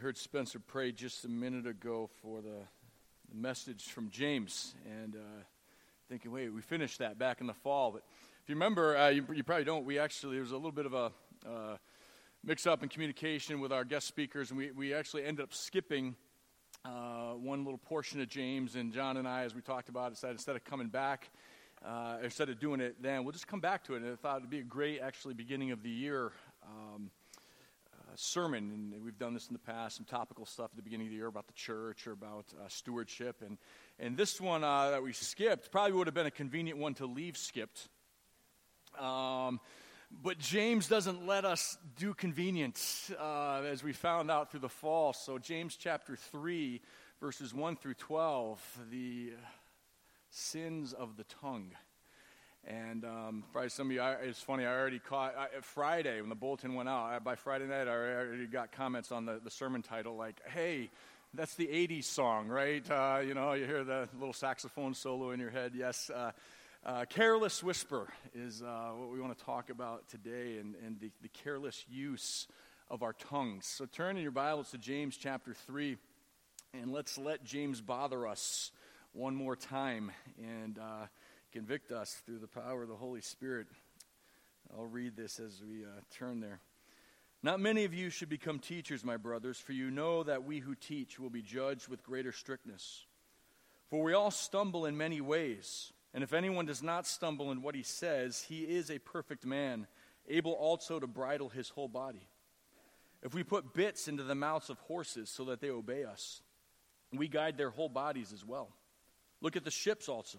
heard Spencer pray just a minute ago for the, the message from James, and uh, thinking, wait, we finished that back in the fall. But if you remember, uh, you, you, probably don't. We actually there was a little bit of a uh, mix-up in communication with our guest speakers, and we we actually ended up skipping uh, one little portion of James. And John and I, as we talked about, decided instead of coming back. Uh, instead of doing it then, we'll just come back to it. And I thought it'd be a great, actually, beginning of the year um, sermon, and we've done this in the past, some topical stuff at the beginning of the year about the church or about uh, stewardship. And, and this one uh, that we skipped probably would have been a convenient one to leave skipped. Um, but James doesn't let us do convenience, uh, as we found out through the fall. So, James chapter 3, verses 1 through 12, the sins of the tongue. And um, probably some of you, I, it's funny, I already caught I, Friday when the bulletin went out. I, by Friday night, I already got comments on the, the sermon title like, hey, that's the 80s song, right? Uh, you know, you hear the little saxophone solo in your head. Yes. Uh, uh, careless whisper is uh, what we want to talk about today and, and the, the careless use of our tongues. So turn in your Bibles to James chapter 3, and let's let James bother us one more time. And uh, convict us through the power of the Holy Spirit. I'll read this as we uh, turn there. Not many of you should become teachers, my brothers, for you know that we who teach will be judged with greater strictness. For we all stumble in many ways, and if anyone does not stumble in what he says, he is a perfect man, able also to bridle his whole body. If we put bits into the mouths of horses so that they obey us, we guide their whole bodies as well. Look at the ships also.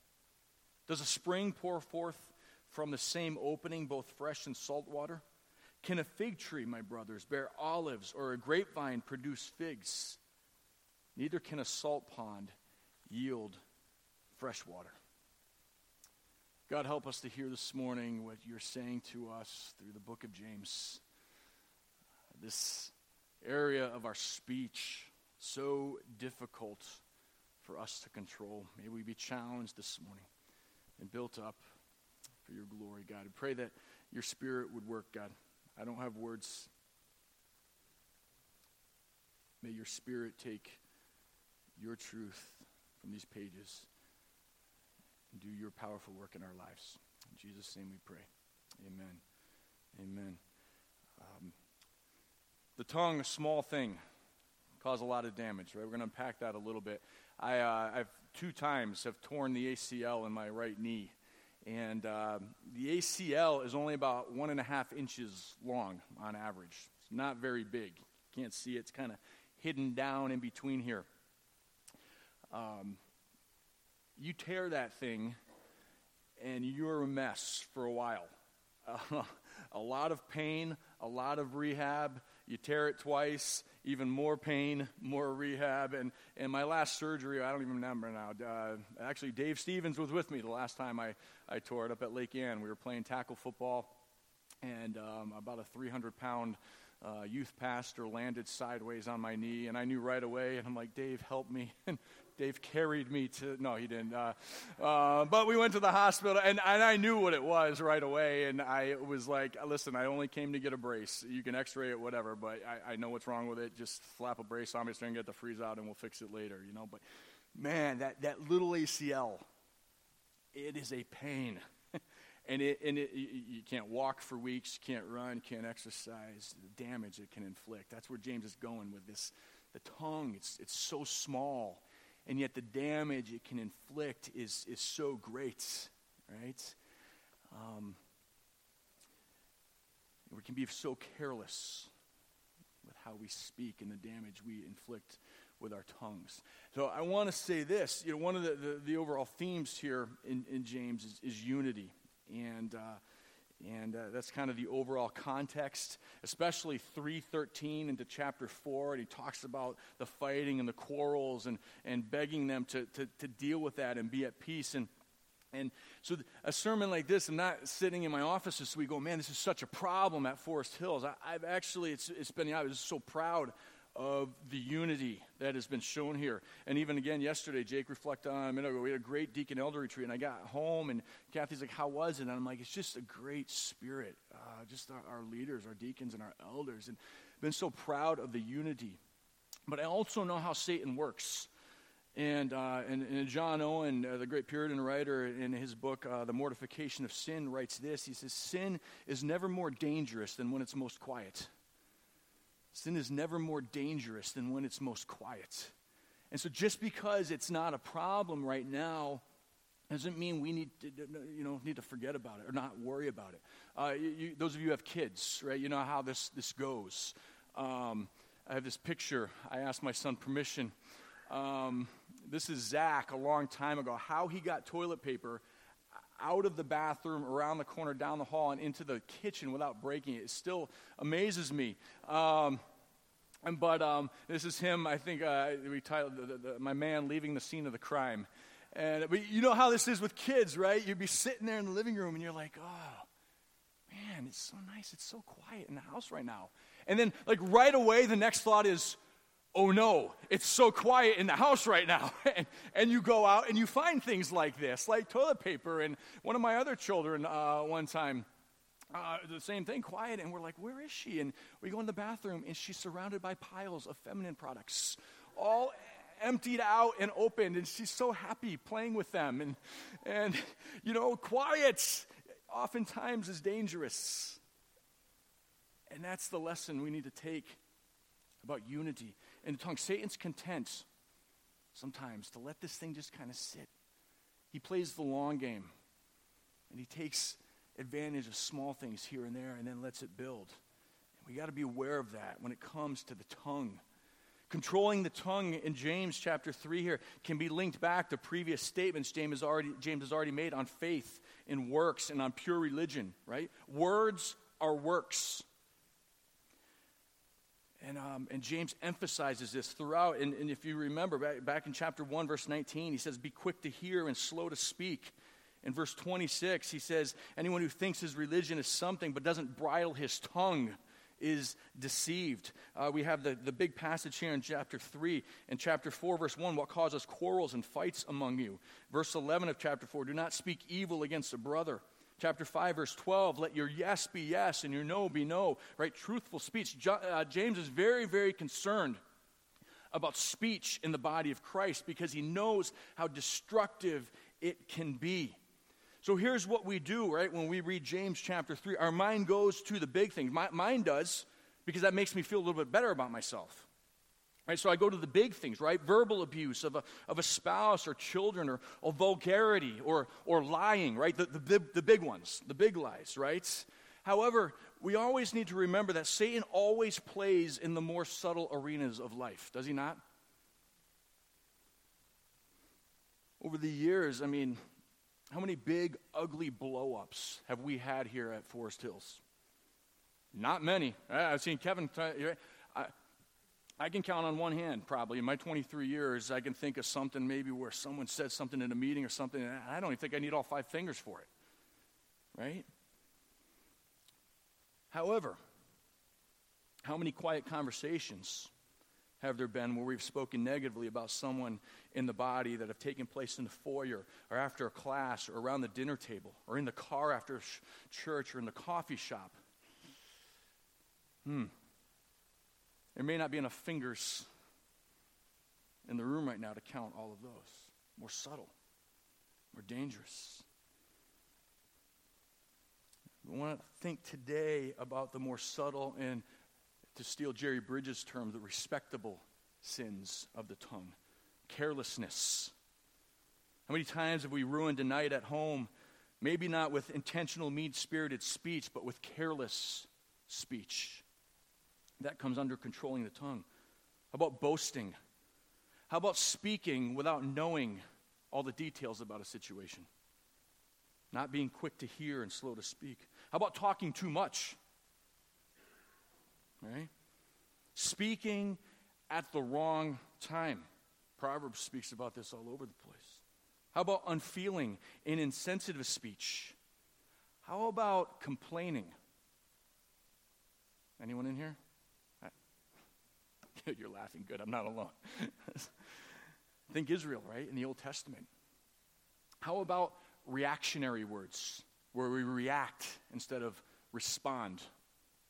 Does a spring pour forth from the same opening both fresh and salt water? Can a fig tree, my brothers, bear olives or a grapevine produce figs? Neither can a salt pond yield fresh water. God, help us to hear this morning what you're saying to us through the book of James. This area of our speech, so difficult for us to control. May we be challenged this morning and built up for your glory, God. I pray that your spirit would work, God. I don't have words. May your spirit take your truth from these pages and do your powerful work in our lives. In Jesus' name we pray. Amen. Amen. Um, the tongue, a small thing, cause a lot of damage, right? We're going to unpack that a little bit. I, uh, I've two times have torn the ACL in my right knee. And uh, the ACL is only about one and a half inches long on average. It's not very big. You can't see it. It's kind of hidden down in between here. Um, you tear that thing, and you're a mess for a while. Uh, a lot of pain, a lot of rehab. You tear it twice, even more pain, more rehab. And, and my last surgery, I don't even remember now. Uh, actually, Dave Stevens was with me the last time I, I tore it up at Lake Ann. We were playing tackle football, and um, about a 300 pound uh, youth pastor landed sideways on my knee, and I knew right away. And I'm like, Dave, help me. And Dave carried me to, no, he didn't. Uh, uh, but we went to the hospital, and, and I knew what it was right away. And I was like, listen, I only came to get a brace. You can x ray it, whatever, but I, I know what's wrong with it. Just slap a brace on me so I can get the freeze out, and we'll fix it later, you know. But man, that, that little ACL, it is a pain. and it, and it, you can't walk for weeks, can't run, can't exercise, the damage it can inflict. That's where James is going with this the tongue, it's, it's so small, and yet the damage it can inflict is, is so great, right? Um, we can be so careless with how we speak and the damage we inflict with our tongues. So I want to say this. You know, one of the, the, the overall themes here in, in James is, is unity. And, uh, and uh, that's kind of the overall context, especially 313 into chapter 4. And he talks about the fighting and the quarrels and, and begging them to, to, to deal with that and be at peace. And and so a sermon like this, I'm not sitting in my office this week going, man, this is such a problem at Forest Hills. I, have actually, it's, it's been, I was so proud of the unity that has been shown here. And even again yesterday, Jake reflected on a minute ago, we had a great deacon elder retreat, and I got home, and Kathy's like, how was it? And I'm like, it's just a great spirit. Uh, just our, our leaders, our deacons, and our elders. And been so proud of the unity. But I also know how Satan works. And, uh, and, and, John Owen, uh, the great Puritan writer, in his book, uh, The Mortification of Sin, writes this. He says, Sin is never more dangerous than when it's most quiet. Sin is never more dangerous than when it's most quiet. And so just because it's not a problem right now doesn't mean we need to, you know, need to forget about it or not worry about it. Uh, you, you, those of you who have kids, right, you know how this, this goes. Um, I have this picture. I asked my son permission. Um, this is Zach a long time ago, how he got toilet paper out of the bathroom, around the corner, down the hall, and into the kitchen without breaking it. It still amazes me. Um, and, but um, this is him, I think uh, we titled the, the, the, My Man Leaving the Scene of the Crime. And but you know how this is with kids, right? You'd be sitting there in the living room and you're like, oh, man, it's so nice. It's so quiet in the house right now. And then, like, right away, the next thought is, oh no, it's so quiet in the house right now. and, and, you go out and you find things like this, like toilet paper. And one of my other children, uh, one time, uh, the same thing, quiet, and we're like, where is she? And we go in the bathroom, and she's surrounded by piles of feminine products, all emptied out and opened, and she's so happy playing with them. And, and you know, quiet oftentimes is dangerous. And that's the lesson we need to take about unity in the tongue. Satan's content sometimes to let this thing just kind of sit. He plays the long game, and he takes advantage of small things here and there and then lets it build. We got to be aware of that when it comes to the tongue. Controlling the tongue in James chapter 3 here can be linked back to previous statements James has already, James has already made on faith, in works, and on pure religion, right? Words are works. And, um, and James emphasizes this throughout. And, and if you remember, back, back in chapter 1, verse 19, he says, Be quick to hear and slow to speak. In verse 26, he says, Anyone who thinks his religion is something but doesn't bridle his tongue is deceived. Uh, we have the, the big passage here in chapter 3. In chapter 4, verse 1, what causes quarrels and fights among you? Verse 11 of chapter 4, do not speak evil against a brother. Chapter 5, verse 12, let your yes be yes and your no be no, right? Truthful speech. Jo- uh, James is very, very concerned about speech in the body of Christ because he knows how destructive it can be. So here's what we do, right? When we read James chapter 3, our mind goes to the big things. My, mine does because that makes me feel a little bit better about myself. Right, so I go to the big things, right? Verbal abuse of a, of a spouse or children or, or vulgarity or, or lying, right? The, the, the big ones, the big lies, right? However, we always need to remember that Satan always plays in the more subtle arenas of life, does he not? Over the years, I mean, how many big, ugly blow ups have we had here at Forest Hills? Not many. Uh, I've seen Kevin. Uh, I, can count on one hand, probably. In my 23 years, I can think of something maybe where someone said something in a meeting or something, and I don't even think I need all five fingers for it. Right? However, how many quiet conversations have there been where we've spoken negatively about someone in the body that have taken place in the foyer or after a class or around the dinner table or in the car after sh- church or in the coffee shop? Hmm. There may not be enough fingers in the room right now to count all of those. More subtle, more dangerous. We want to think today about the more subtle and, to steal Jerry Bridges' term, the respectable sins of the tongue carelessness. How many times have we ruined a night at home? Maybe not with intentional, mean spirited speech, but with careless speech. That comes under controlling the tongue. How about boasting? How about speaking without knowing all the details about a situation? Not being quick to hear and slow to speak. How about talking too much? Right? Speaking at the wrong time. Proverbs speaks about this all over the place. How about unfeeling and insensitive speech? How about complaining? Anyone in here? You're laughing. Good. I'm not alone. Think Israel, right, in the Old Testament. How about reactionary words, where we react instead of respond?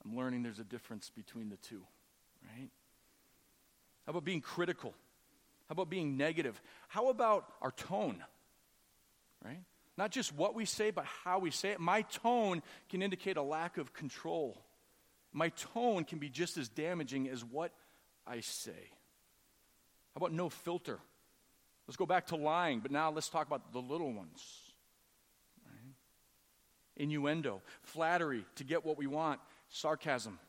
I'm learning there's a difference between the two, right? How about being critical? How about being negative? How about our tone? Right? Not just what we say, but how we say it. My tone can indicate a lack of control. My tone can be just as damaging as what I say. How about no filter? Let's go back to lying, but now let's talk about the little ones. Right? Innuendo, flattery to get what we want, sarcasm.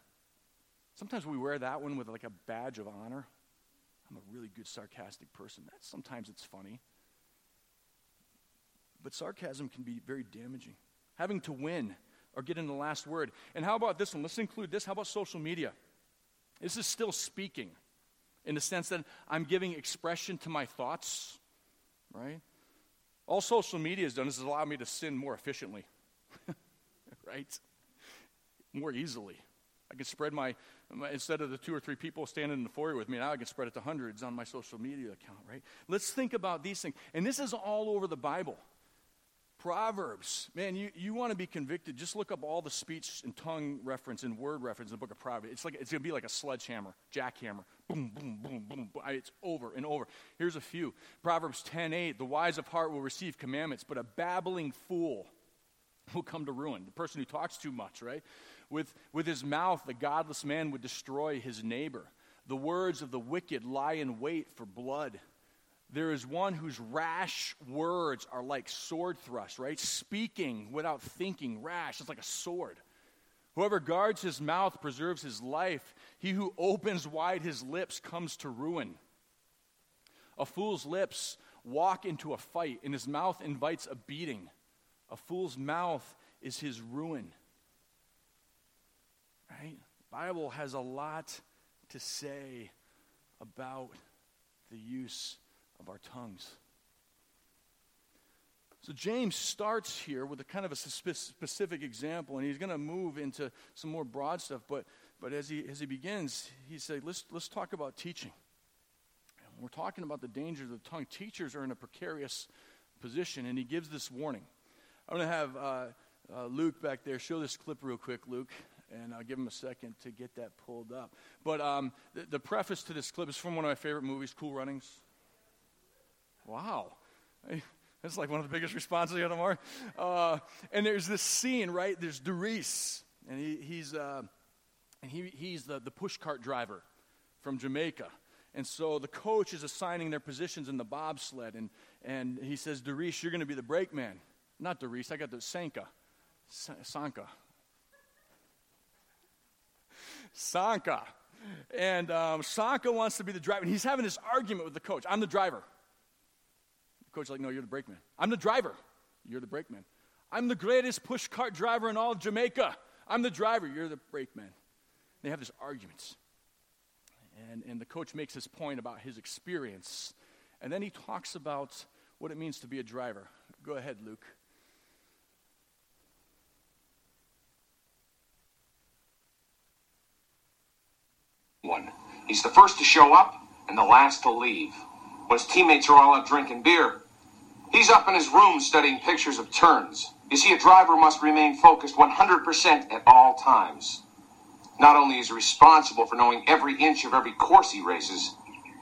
Sometimes we wear that one with like a badge of honor. I'm a really good sarcastic person. That sometimes it's funny. But sarcasm can be very damaging. Having to win or get in the last word. And how about this one? Let's include this. How about social media? This is still speaking in the sense that I'm giving expression to my thoughts, right? All social media has done is allow me to sin more efficiently, right? More easily. I can spread my, my, instead of the two or three people standing in the foyer with me, now I can spread it to hundreds on my social media account, right? Let's think about these things. And this is all over the Bible. Proverbs, man, you, you want to be convicted, just look up all the speech and tongue reference and word reference in the book of Proverbs. It's like it's going to be like a sledgehammer, jackhammer. Boom, boom, boom, boom, boom. It's over and over. Here's a few. Proverbs 10:8, the wise of heart will receive commandments, but a babbling fool will come to ruin. The person who talks too much, right? With, with his mouth, the godless man would destroy his neighbor. The words of the wicked lie in wait for blood. There is one whose rash words are like sword thrusts, right? Speaking without thinking, rash. It's like a sword. Whoever guards his mouth preserves his life. He who opens wide his lips comes to ruin. A fool's lips walk into a fight, and his mouth invites a beating. A fool's mouth is his ruin. Right? The Bible has a lot to say about the use of our tongues. So James starts here with a kind of a specific example, and he's going to move into some more broad stuff. But, but as, he, as he begins, he said, let's, let's talk about teaching. we're talking about the dangers of the tongue. Teachers are in a precarious position, and he gives this warning. I'm going to have uh, uh, Luke back there show this clip real quick, Luke and I'll give him a second to get that pulled up. But um, the, the, preface to this clip is from one of my favorite movies, Cool Runnings. Wow. That's like one of the biggest responses you have tomorrow. Uh, and there's this scene, right? There's Derice, and he, he's, uh, and he, he's the, the push cart driver from Jamaica. And so the coach is assigning their positions in the bobsled, and, and he says, Derice, you're going to be the brakeman. Not Derice, I got the Sanka. Sanka. Sanka. And um, Sanka wants to be the driver. And he's having this argument with the coach. I'm the driver. Coach like, no, you're the brakeman. I'm the driver. You're the brakeman. I'm the greatest push cart driver in all of Jamaica. I'm the driver. You're the brakeman. They have this arguments. And, and the coach makes his point about his experience. And then he talks about what it means to be a driver. Go ahead, Luke. one. He's the first to show up and the last to leave. When his teammates are all out drinking beer, he's up in his room studying pictures of turns. You see, a driver must remain focused 100% at all times. Not only is he responsible for knowing every inch of every course he races,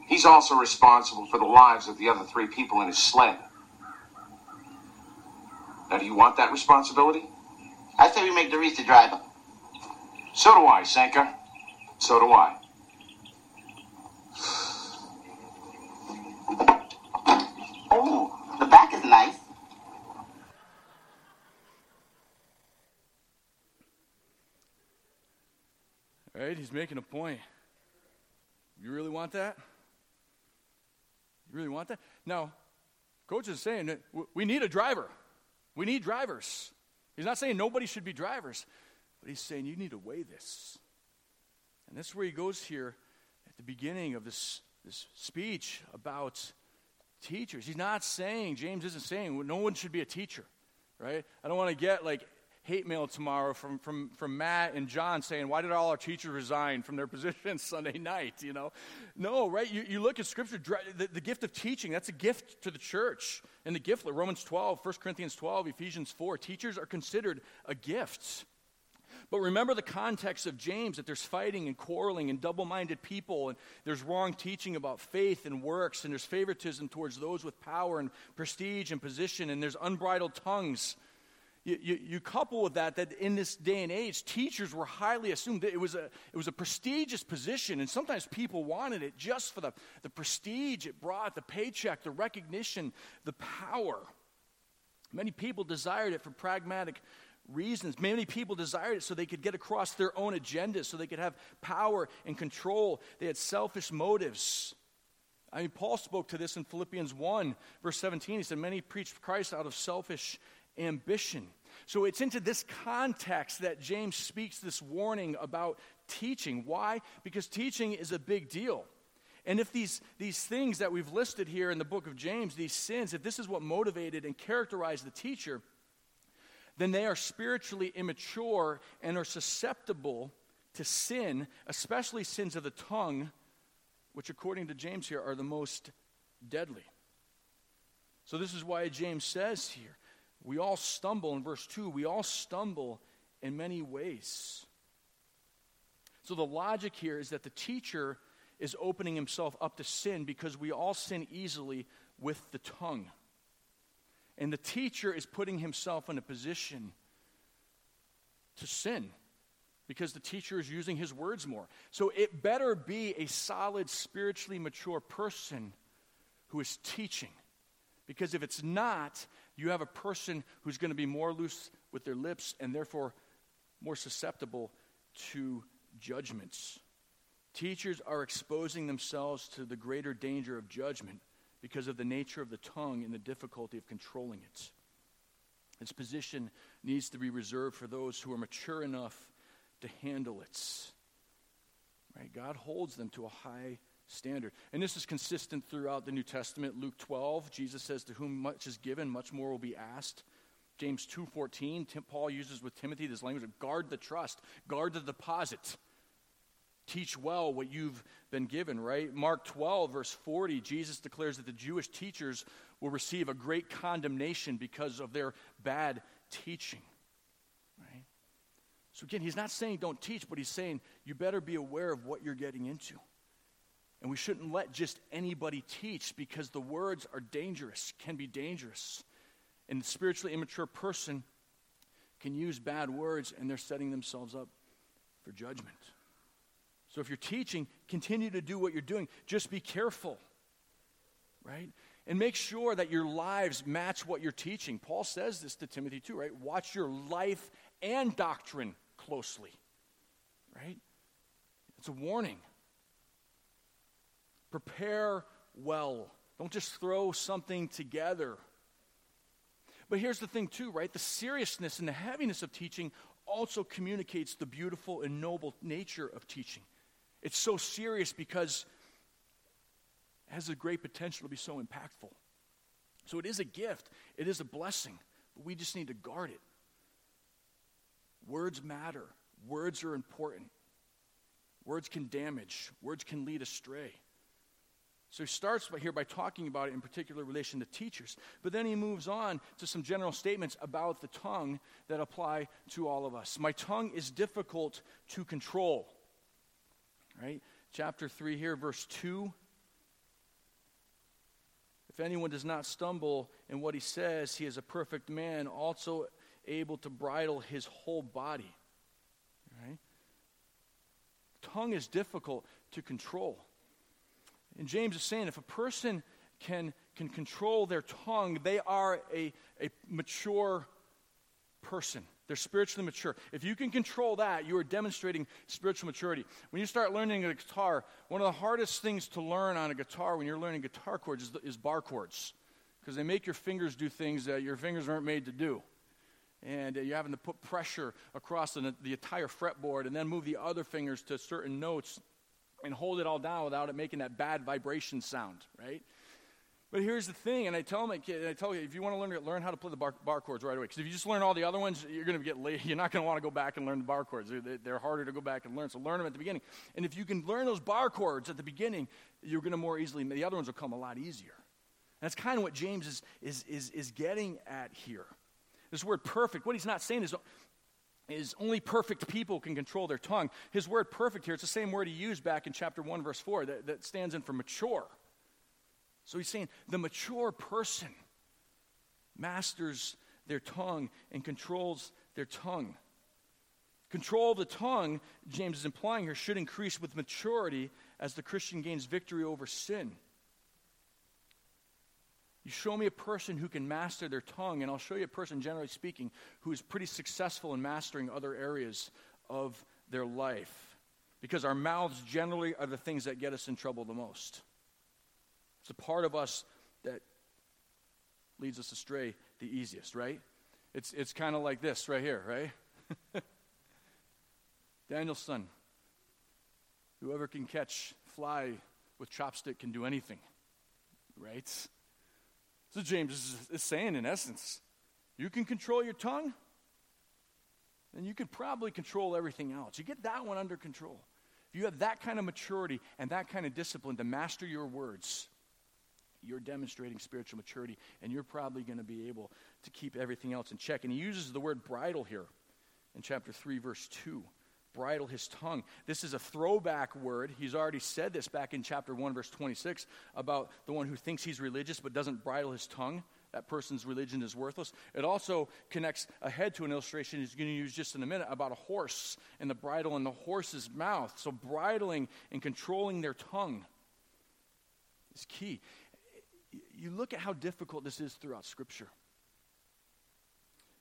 he's also responsible for the lives of the other three people in his sled. Now, do you want that responsibility? I say we make Derice the driver. So do I, Sanka. So do I. Right? He's making a point. You really want that? You really want that? Now, coach is saying that we need a driver. We need drivers. He's not saying nobody should be drivers, but he's saying you need to weigh this. And that's where he goes here at the beginning of this, this speech about teachers. He's not saying, James isn't saying, no one should be a teacher, right? I don't want to get like hate mail tomorrow from, from, from Matt and John saying, Why did all our teachers resign from their positions Sunday night? You know? No, right? You, you look at Scripture, the, the gift of teaching, that's a gift to the church. And the gift, Romans 12, 1 Corinthians 12, Ephesians 4, teachers are considered a gift. But remember the context of James that there's fighting and quarreling and double minded people, and there's wrong teaching about faith and works, and there's favoritism towards those with power and prestige and position, and there's unbridled tongues you, you, you, couple with that that in this day and age, teachers were highly assumed. It was, a, it was a prestigious position, and sometimes people wanted it just for the, the prestige it brought, the paycheck, the recognition, the power. Many people desired it for pragmatic reasons. Many people desired it so they could get across their own agendas, so they could have power and control. They had selfish motives. I mean, Paul spoke to this in Philippians 1, verse 17. He said, Many preached Christ out of selfish ambition. So it's into this context that James speaks this warning about teaching. Why? Because teaching is a big deal. And if these, these things that we've listed here in the book of James, these sins, if this is what motivated and characterized the teacher, then they are spiritually immature and are susceptible to sin, especially sins of the tongue, which, according to James here, are the most deadly. So, this is why James says here we all stumble, in verse 2, we all stumble in many ways. So the logic here is that the teacher is opening himself up to sin because we all sin easily with the tongue. And the teacher is putting himself in a position to sin because the teacher is using his words more. So it better be a solid, spiritually mature person who is teaching. Because if it's not, you have a person who's going to be more loose with their lips and therefore more susceptible to judgments. Teachers are exposing themselves to the greater danger of judgment because of the nature of the tongue and the difficulty of controlling it. Its position needs to be reserved for those who are mature enough to handle it. Right? God holds them to a high standard. And this is consistent throughout the New Testament. Luke 12, Jesus says, To whom much is given, much more will be asked. James 2.14, Tim, Paul uses with Timothy this language of guard the trust, guard the deposit. Teach well what you've been given, right? Mark 12, verse 40, Jesus declares that the Jewish teachers will receive a great condemnation because of their bad teaching. Right? So again, he's not saying don't teach, but he's saying you better be aware of what you're getting into. And we shouldn't let just anybody teach because the words are dangerous, can be dangerous. And the spiritually immature person can use bad words and they're setting themselves up for judgment. So if you're teaching, continue to do what you're doing. Just be careful, right? And make sure that your lives match what you're teaching. Paul says this to Timothy too, right? Watch your life and doctrine closely, right? It's a warning. Prepare well. Don't just throw something together. But here's the thing, too, right? The seriousness and the heaviness of teaching also communicates the beautiful and noble nature of teaching. It's so serious because it has a great potential to be so impactful. So it is a gift, it is a blessing, but we just need to guard it. Words matter, words are important. Words can damage, words can lead astray. So he starts here by talking about it in particular relation to teachers. But then he moves on to some general statements about the tongue that apply to all of us. My tongue is difficult to control. Right? Chapter 3 here, verse 2. If anyone does not stumble in what he says, he is a perfect man, also able to bridle his whole body. Right? Tongue is difficult to control. And James is saying if a person can, can control their tongue, they are a, a mature person. They're spiritually mature. If you can control that, you are demonstrating spiritual maturity. When you start learning a guitar, one of the hardest things to learn on a guitar when you're learning guitar chords is, is bar chords because they make your fingers do things that your fingers aren't made to do. And uh, you're having to put pressure across the, the entire fretboard and then move the other fingers to certain notes and hold it all down without it making that bad vibration sound, right? But here's the thing, and I tell my kid, I tell you, if you want to learn, learn how to play the bar, bar chords right away, because if you just learn all the other ones, you're going to get late. You're not going to want to go back and learn the bar chords. They're, they're harder to go back and learn, so learn them at the beginning. And if you can learn those bar chords at the beginning, you're going to more easily, the other ones will come a lot easier. And that's kind of what James is, is, is, is getting at here. This word perfect, what he's not saying is, is only perfect people can control their tongue. His word perfect here, it's the same word he used back in chapter 1, verse 4, that, that stands in for mature. So he's saying the mature person masters their tongue and controls their tongue. Control of the tongue, James is implying here, should increase with maturity as the Christian gains victory over sin. You show me a person who can master their tongue, and I'll show you a person, generally speaking, who is pretty successful in mastering other areas of their life. Because our mouths generally are the things that get us in trouble the most. It's a part of us that leads us astray the easiest, right? It's, it's kind of like this right here, right? Daniel-san. Whoever can catch fly with chopstick can do anything, right? So James is, saying, in essence, you can control your tongue, then you can probably control everything else. You get that one under control. If you have that kind of maturity and that kind of discipline to master your words, you're demonstrating spiritual maturity, and you're probably going to be able to keep everything else in check. And he uses the word bridle here in chapter 3, verse 2. Bridle his tongue. This is a throwback word. He's already said this back in chapter 1, verse 26, about the one who thinks he's religious but doesn't bridle his tongue. That person's religion is worthless. It also connects ahead to an illustration he's going to use just in a minute about a horse and the bridle in the horse's mouth. So, bridling and controlling their tongue is key you look at how difficult this is throughout Scripture.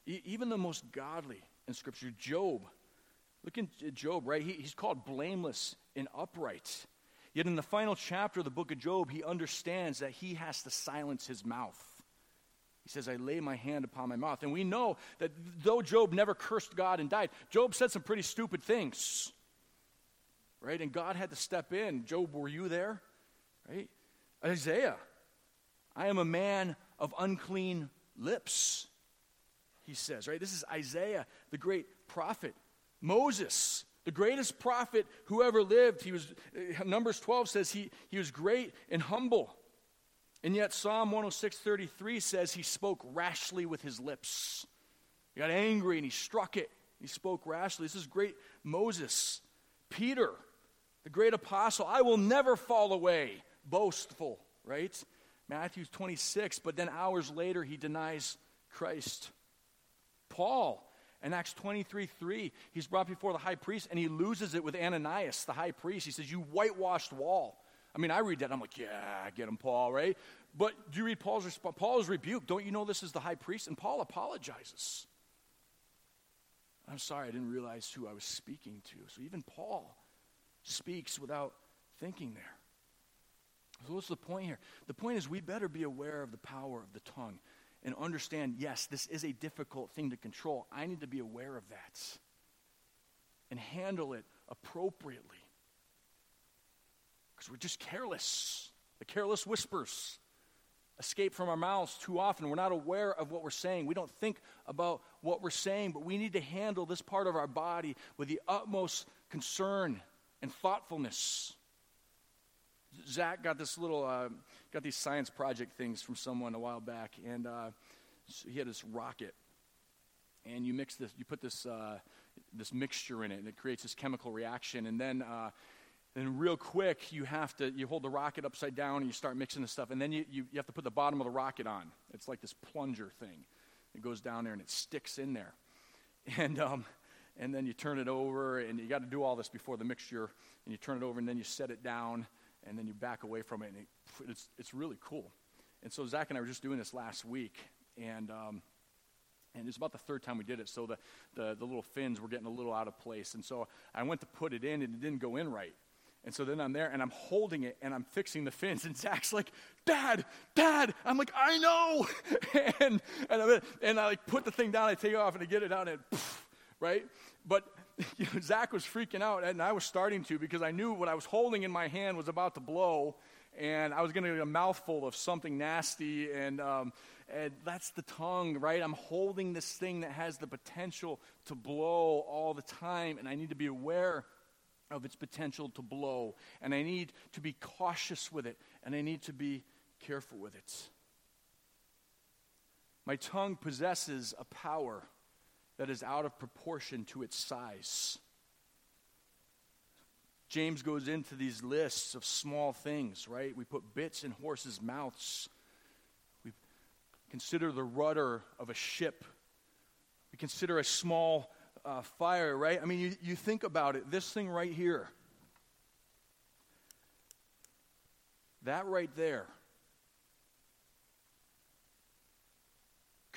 Even the most godly in Scripture, Job, look at Job, right? He, he's called blameless and upright. Yet in the final chapter of the book of Job, he understands that he has to silence his mouth. He says, I lay my hand upon my mouth. And we know that though Job never cursed God and died, Job said some pretty stupid things. Right? And God had to step in. Job, were you there? Right? Isaiah, I am a man of unclean lips, he says, right? This is Isaiah, the great prophet. Moses, the greatest prophet who ever lived. He was, uh, Numbers 12 says he, he was great and humble. And yet Psalm 106.33 says he spoke rashly with his lips. He got angry and he struck it. He spoke rashly. This is great Moses. Peter, the great apostle, I will never fall away, boastful, right? Matthew 26, but then hours later he denies Christ. Paul, in Acts 23 3, he's brought before the high priest and he loses it with Ananias, the high priest. He says, You whitewashed wall. I mean, I read that, I'm like, Yeah, get him, Paul, right? But do you read Paul's response? Paul is rebuked. Don't you know this is the high priest? And Paul apologizes. I'm sorry, I didn't realize who I was speaking to. So even Paul speaks without thinking there. So, what's the point here? The point is, we better be aware of the power of the tongue and understand yes, this is a difficult thing to control. I need to be aware of that and handle it appropriately. Because we're just careless. The careless whispers escape from our mouths too often. We're not aware of what we're saying. We don't think about what we're saying, but we need to handle this part of our body with the utmost concern and thoughtfulness. Zach got this little, uh, got these science project things from someone a while back, and uh, he had this rocket, and you mix this, you put this, uh, this mixture in it, and it creates this chemical reaction, and then, uh, then real quick, you have to, you hold the rocket upside down, and you start mixing the stuff, and then you, you, you have to put the bottom of the rocket on. It's like this plunger thing. It goes down there, and it sticks in there, and um, and then you turn it over, and you got to do all this before the mixture, and you turn it over, and then you set it down and then you back away from it, and it, it's, it's really cool. And so Zach and I were just doing this last week, and um, And it's about the third time we did it, so the, the, the little fins were getting a little out of place. And so I went to put it in, and it didn't go in right. And so then I'm there and I'm holding it and I'm fixing the fins. And Zach's like, Dad, Dad. I'm like, I know. and, and, I, and I like put the thing down, I take it off and I get it out and poof, right? But you know, Zach was freaking out and I was starting to because I knew what I was holding in my hand was about to blow and I was going to get a mouthful of something nasty. And, um, and that's the tongue, right? I'm holding this thing that has the potential to blow all the time and I need to be aware of its potential to blow. And I need to be cautious with it, and I need to be careful with it. My tongue possesses a power that is out of proportion to its size. James goes into these lists of small things, right? We put bits in horses' mouths. We consider the rudder of a ship. We consider a small uh, fire, right? I mean, you, you think about it. This thing right here, that right there,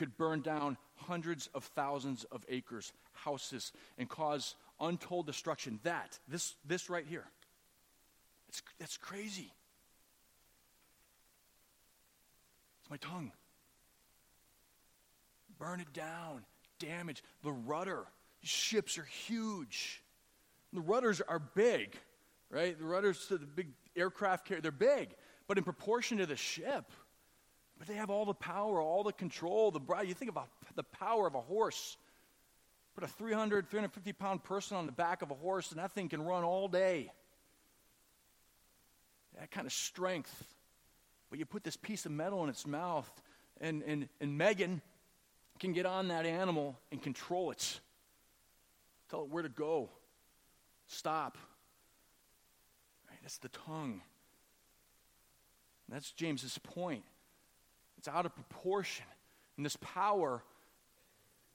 could burn down hundreds of thousands of acres, houses, and cause untold destruction. That, this, this right here, it's, that's crazy. It's my tongue. Burn it down, damage. The rudder, ships are huge. The rudders are big, right? The rudders to the big aircraft carrier, they're big, but in proportion to the ship. But they have all the power, all the control, the you think about the power of a horse. Put a 300, 350 pound person on the back of a horse, and that thing can run all day. That kind of strength. But you put this piece of metal in its mouth, and, and, and Megan can get on that animal and control it. Tell it where to go. Stop. Right? That's the tongue. That's James's point. It's out of proportion. And this power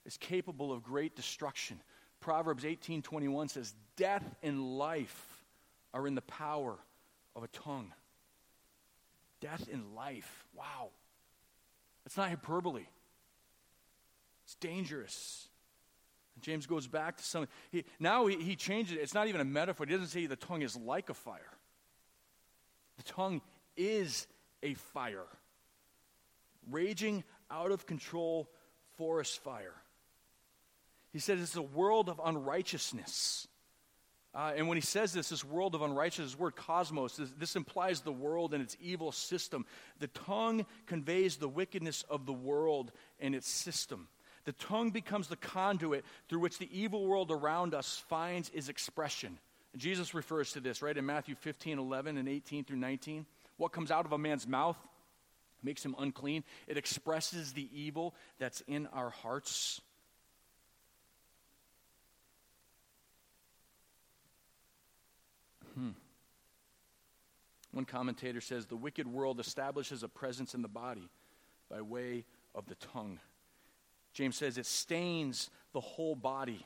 is capable of great destruction. Proverbs 18:21 says, "Death and life are in the power of a tongue." Death and life. Wow. That's not hyperbole. It's dangerous. James goes back to something. He, now he, he changes it. It's not even a metaphor. He doesn't say the tongue is like a fire. The tongue is a fire, raging out of control forest fire. He says it's a world of unrighteousness. Uh, and when he says this, this world of unrighteousness, this word cosmos, this, this implies the world and its evil system. The tongue conveys the wickedness of the world and its system. The tongue becomes the conduit through which the evil world around us finds its expression. And Jesus refers to this, right, in Matthew 15, 11, and 18 through 19. What comes out of a man's mouth makes him unclean, it expresses the evil that's in our hearts. Hmm. One commentator says the wicked world establishes a presence in the body by way of the tongue. James says it stains the whole body.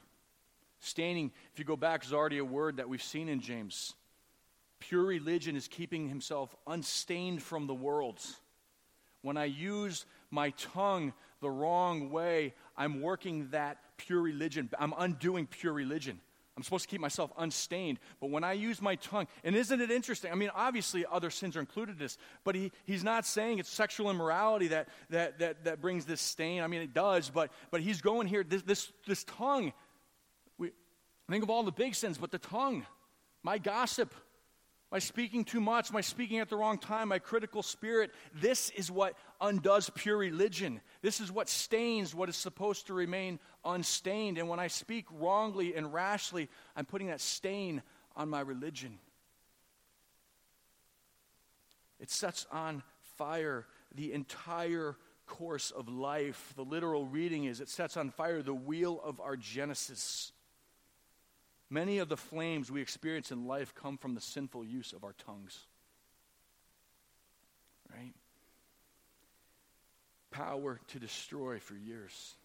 Staining, if you go back, is already a word that we've seen in James. Pure religion is keeping himself unstained from the world. When I use my tongue the wrong way, I'm working that pure religion. I'm undoing pure religion. I'm supposed to keep myself unstained. But when I use my tongue, and isn't it interesting? I mean, obviously other sins are included in this, but he, he's not saying it's sexual immorality that, that, that, that brings this stain. I mean, it does, but, but he's going here, this, this, this tongue. We, think of all the big sins, but the tongue, my gossip, my speaking too much, my speaking at the wrong time, my critical spirit. This is what undoes pure religion. This is what stains what is supposed to remain unstained. And when I speak wrongly and rashly, I'm putting that stain on my religion. It sets on fire the entire course of life. The literal reading is it sets on fire the wheel of our Genesis. Many of the flames we experience in life come from the sinful use of our tongues. Right? Power to destroy for years.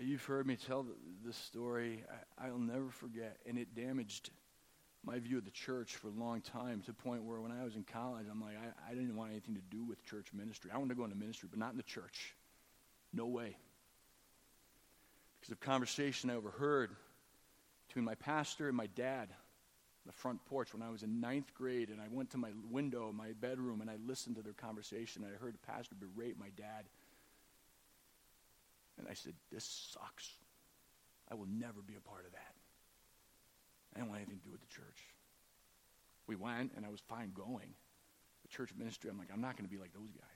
You've heard me tell this story. I, will never forget, and it damaged my view of the church for a long time to the point where when I was in college, I'm like, I, I didn't want anything to do with church ministry. I wanted to go into ministry, but not in the church. No way. Because of conversation I overheard between my pastor and my dad on the front porch when I was in ninth grade, and I went to my window, my bedroom, and I listened to their conversation. And I heard the pastor berate my dad. And I said, This sucks. I will never be a part of that. I don't want anything to do with the church. We went, and I was fine going. The church ministry, I'm like, I'm not going to be like those guys.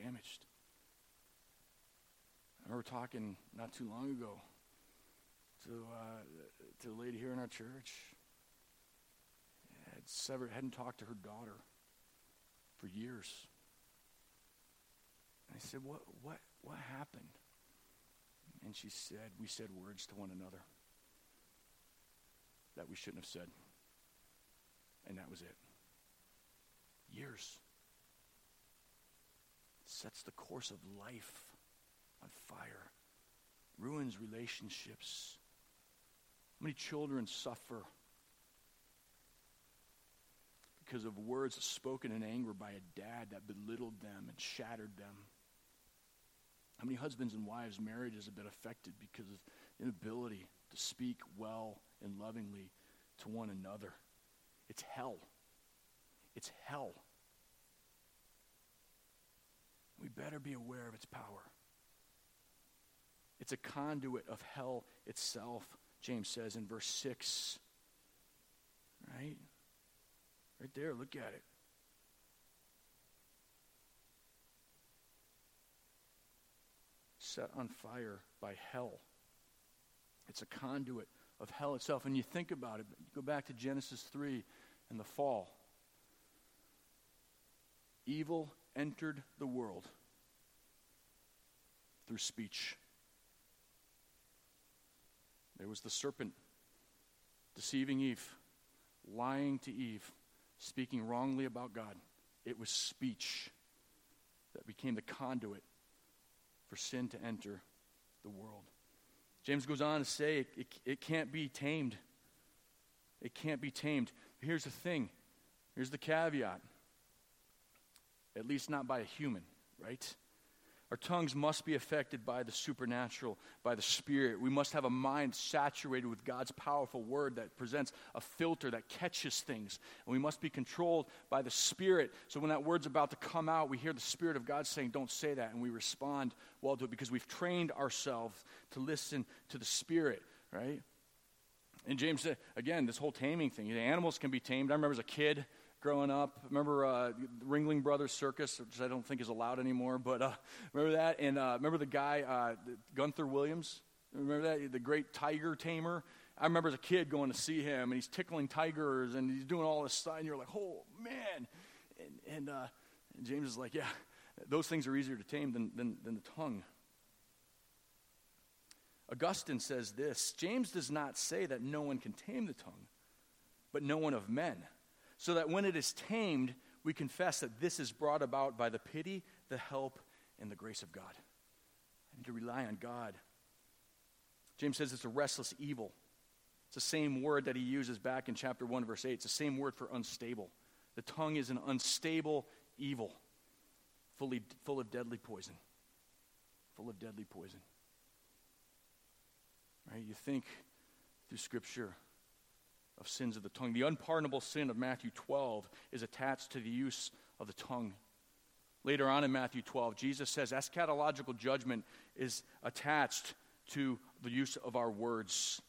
Damaged. I remember talking not too long ago to, uh, to a lady here in our church. Had severed, hadn't talked to her daughter for years. And I said, what, what, what happened? And she said, We said words to one another that we shouldn't have said. And that was it. Years. Sets the course of life on fire, ruins relationships. How many children suffer because of words spoken in anger by a dad that belittled them and shattered them? How many husbands and wives' marriages have been affected because of inability to speak well and lovingly to one another? It's hell. It's hell. We better be aware of its power. It's a conduit of hell itself, James says in verse 6. Right? Right there, look at it. set on fire by hell. It's a conduit of hell itself. And you think about it, go back to Genesis 3 and the fall. Evil entered the world through speech. There was the serpent deceiving Eve, lying to Eve, speaking wrongly about God. It was speech that became the conduit for sin to enter the world. James goes on to say it, it, it can't be tamed. It can't be tamed. Here's the thing here's the caveat at least not by a human, right? Our tongues must be affected by the supernatural, by the Spirit. We must have a mind saturated with God's powerful word that presents a filter that catches things. And we must be controlled by the Spirit. So when that word's about to come out, we hear the Spirit of God saying, Don't say that. And we respond well to it because we've trained ourselves to listen to the Spirit, right? And James said, again, this whole taming thing. Animals can be tamed. I remember as a kid, growing up. Remember uh, Ringling Brothers Circus, which I don't think is allowed anymore, but uh, remember that? And uh, remember the guy, uh, Gunther Williams? Remember that? The great tiger tamer? I remember as a kid going to see him, and he's tickling tigers, and he's doing all this stuff, and you're like, oh, man. And, and, uh, and James is like, yeah, those things are easier to tame than, than, than the tongue. Augustine says this James does not say that no one can tame the tongue, but no one of men so that when it is tamed, we confess that this is brought about by the pity, the help, and the grace of God. I need to rely on God. James says it's a restless evil. It's the same word that he uses back in chapter 1, verse 8. It's the same word for unstable. The tongue is an unstable evil, fully, full of deadly poison. Full of deadly poison. Right? You think through Scripture of sins of the tongue. The unpardonable sin of Matthew 12 is attached to the use of the tongue. Later on in Matthew 12, Jesus says eschatological judgment is attached to the use of our words.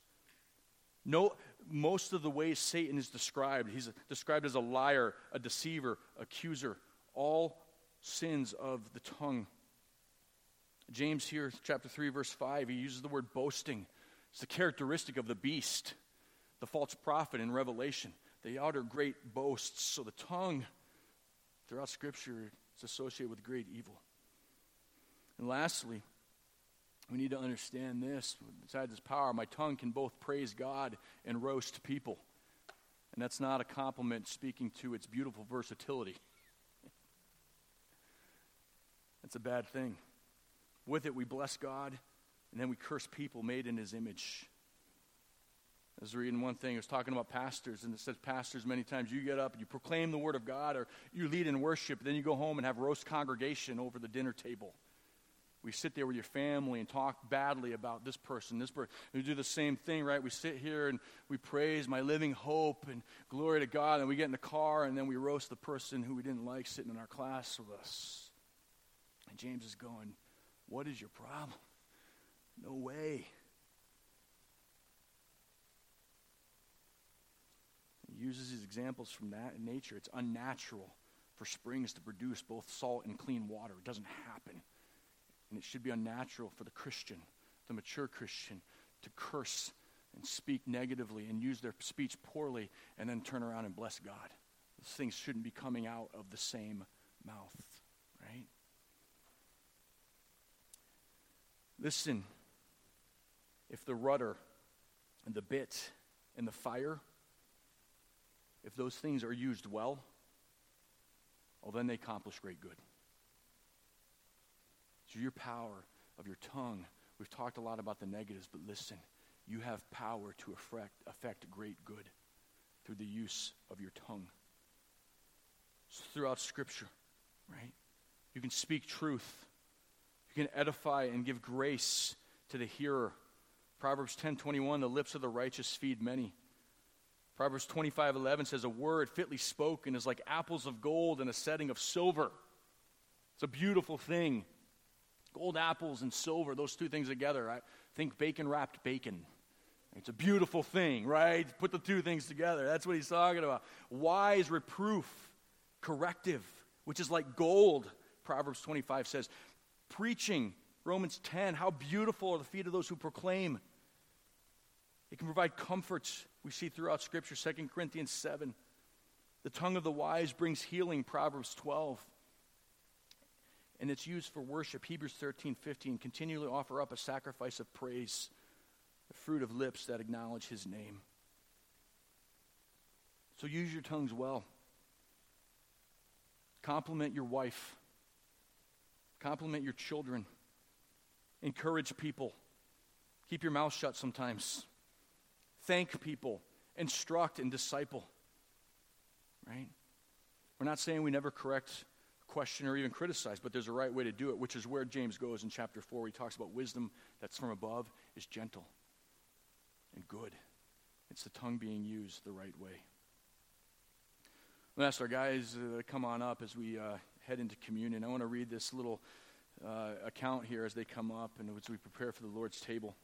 No, most of the ways Satan is described, he's described as a liar, a deceiver, accuser, all sins of the tongue. James here, chapter 3, verse 5, he uses the word boasting. It's the characteristic of the beast the false prophet in Revelation. They utter great boasts. So the tongue, throughout Scripture, is associated with great evil. And lastly, we need to understand this. Besides its power, my tongue can both praise God and roast people. And that's not a compliment speaking to its beautiful versatility. that's a bad thing. With it, we bless God, and then we curse people made in his image. Was reading one thing, it was talking about pastors, and it says pastors many times you get up and you proclaim the word of God or you lead in worship, then you go home and have roast congregation over the dinner table. We sit there with your family and talk badly about this person, this person. We do the same thing, right? We sit here and we praise my living hope and glory to God, and we get in the car and then we roast the person who we didn't like sitting in our class with us. And James is going, What is your problem? No way. Uses these examples from that nature. It's unnatural for springs to produce both salt and clean water. It doesn't happen. And it should be unnatural for the Christian, the mature Christian, to curse and speak negatively and use their speech poorly and then turn around and bless God. Those things shouldn't be coming out of the same mouth, right? Listen, if the rudder and the bit and the fire if those things are used well, well, then they accomplish great good. So, your power of your tongue, we've talked a lot about the negatives, but listen, you have power to affect, affect great good through the use of your tongue. Throughout Scripture, right? You can speak truth. You can edify and give grace to the hearer. Proverbs 10:21 the lips of the righteous feed many. Proverbs 25 11 says, A word fitly spoken is like apples of gold in a setting of silver. It's a beautiful thing. Gold apples and silver, those two things together. I think bacon wrapped bacon. It's a beautiful thing, right? Put the two things together. That's what he's talking about. Wise reproof, corrective, which is like gold, Proverbs 25 says. Preaching, Romans 10, how beautiful are the feet of those who proclaim. It can provide comfort we see throughout Scripture, 2 Corinthians 7. The tongue of the wise brings healing, Proverbs 12. And it's used for worship, Hebrews 13, 15. Continually offer up a sacrifice of praise, the fruit of lips that acknowledge his name. So use your tongues well. Compliment your wife. Compliment your children. Encourage people. Keep your mouth shut sometimes thank people, instruct, and disciple. Right? We're not saying we never correct, question, or even criticize, but there's a right way to do it, which is where James goes in chapter 4. He talks about wisdom that's from above is gentle and good. It's the tongue being used the right way. I'm ask our guys uh, to come on up as we uh, head into communion. I want to read this little uh, account here as they come up and as we prepare for the Lord's table.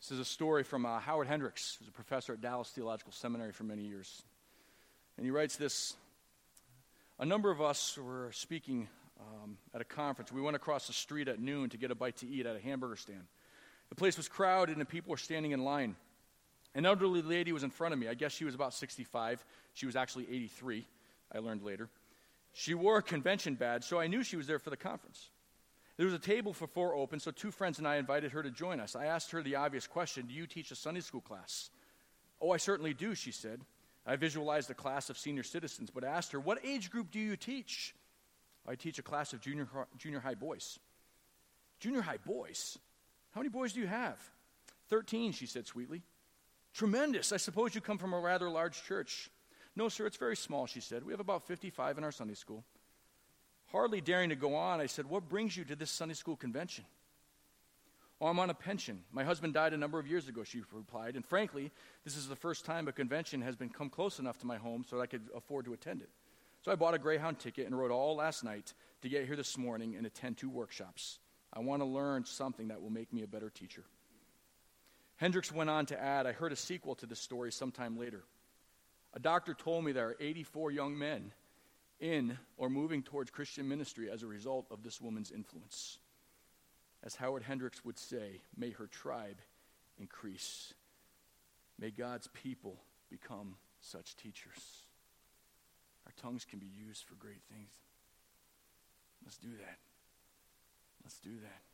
This is a story from uh, Howard Hendricks, who's a professor at Dallas Theological Seminary for many years. And he writes this A number of us were speaking um, at a conference. We went across the street at noon to get a bite to eat at a hamburger stand. The place was crowded and people were standing in line. An elderly lady was in front of me. I guess she was about 65. She was actually 83, I learned later. She wore a convention badge, so I knew she was there for the conference. There was a table for four open, so two friends and I invited her to join us. I asked her the obvious question Do you teach a Sunday school class? Oh, I certainly do, she said. I visualized a class of senior citizens, but asked her, What age group do you teach? I teach a class of junior, junior high boys. Junior high boys? How many boys do you have? Thirteen, she said sweetly. Tremendous. I suppose you come from a rather large church. No, sir, it's very small, she said. We have about 55 in our Sunday school. Hardly daring to go on, I said, What brings you to this Sunday school convention? Oh, I'm on a pension. My husband died a number of years ago, she replied, and frankly, this is the first time a convention has been come close enough to my home so that I could afford to attend it. So I bought a Greyhound ticket and rode all last night to get here this morning and attend two workshops. I want to learn something that will make me a better teacher. Hendricks went on to add, I heard a sequel to this story sometime later. A doctor told me there are 84 young men in or moving towards Christian ministry as a result of this woman's influence. As Howard Hendricks would say, may her tribe increase. May God's people become such teachers. Our tongues can be used for great things. Let's do that. Let's do that.